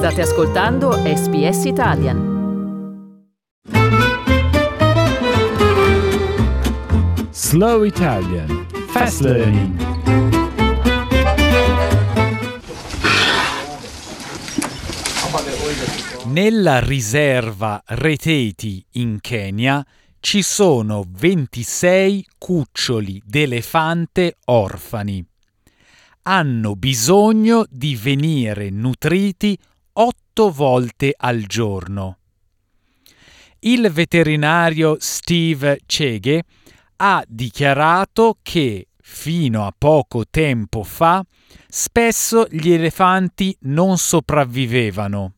State ascoltando SBS Italian. Slow Italian Fast Learning Nella riserva Reteti in Kenya ci sono 26 cuccioli d'elefante orfani. Hanno bisogno di venire nutriti 8 volte al giorno. Il veterinario Steve Cheghe ha dichiarato che fino a poco tempo fa spesso gli elefanti non sopravvivevano.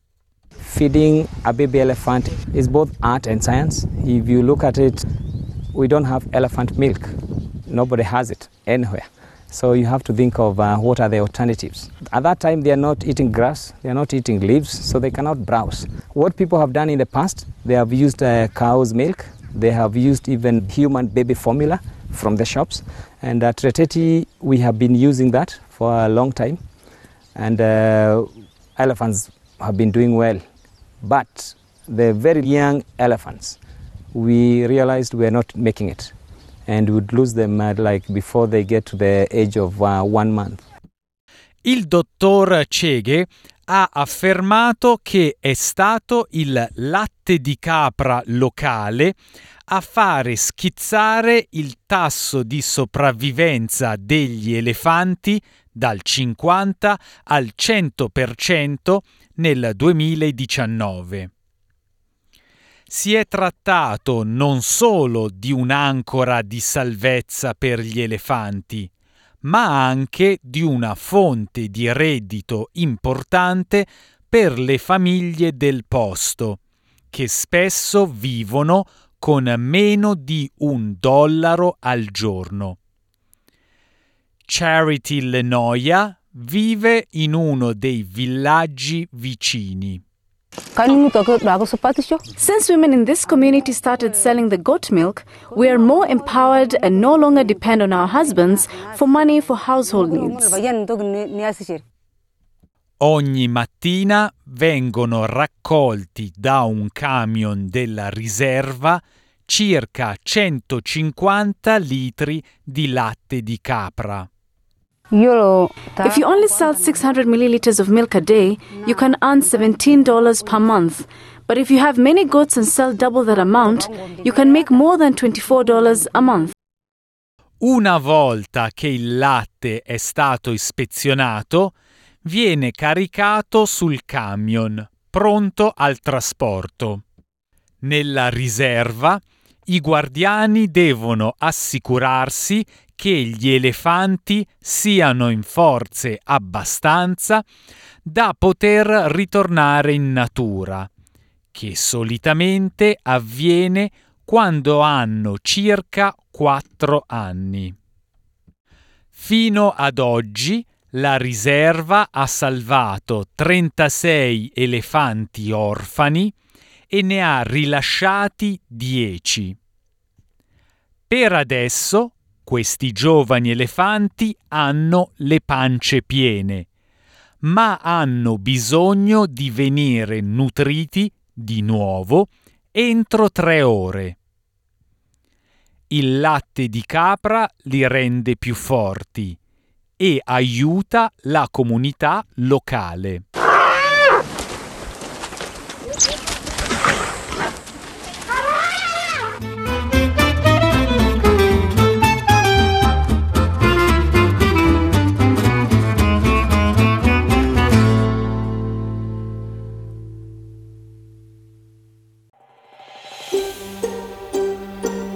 Feeding a baby elephant is both art and science. If you look at it, we don't have elephant milk. Nobody has it anywhere. So you have to think of uh, what are the alternatives. At that time, they are not eating grass, they are not eating leaves, so they cannot browse. What people have done in the past, they have used uh, cow's milk, they have used even human baby formula from the shops. And at Reteti, we have been using that for a long time. And uh, elephants have been doing well. But the very young elephants, we realized we are not making it. And would lose them uh, like before they get to the age of uh, one month. Il dottor Ceghe ha affermato che è stato il latte di capra locale a fare schizzare il tasso di sopravvivenza degli elefanti dal 50 al 100% nel 2019. Si è trattato non solo di un'ancora di salvezza per gli elefanti, ma anche di una fonte di reddito importante per le famiglie del posto, che spesso vivono con meno di un dollaro al giorno. Charity Lenoia vive in uno dei villaggi vicini. Since women in this community started selling the goat milk, we are more empowered and no longer depend on our husbands for money for household needs. Ogni mattina vengono raccolti da un camion della riserva circa 150 litri di latte di capra. If you only sell 600 milliliters of milk a day, you can earn $17 per month. But if you have many goats and sell double that amount, you can make more than $24 a month. Una volta che il latte è stato ispezionato, viene caricato sul camion, pronto al trasporto. Nella riserva, i guardiani devono assicurarsi che gli elefanti siano in forze abbastanza da poter ritornare in natura, che solitamente avviene quando hanno circa 4 anni. Fino ad oggi la riserva ha salvato 36 elefanti orfani e ne ha rilasciati 10. Per adesso questi giovani elefanti hanno le pance piene, ma hanno bisogno di venire nutriti di nuovo entro tre ore. Il latte di capra li rende più forti e aiuta la comunità locale.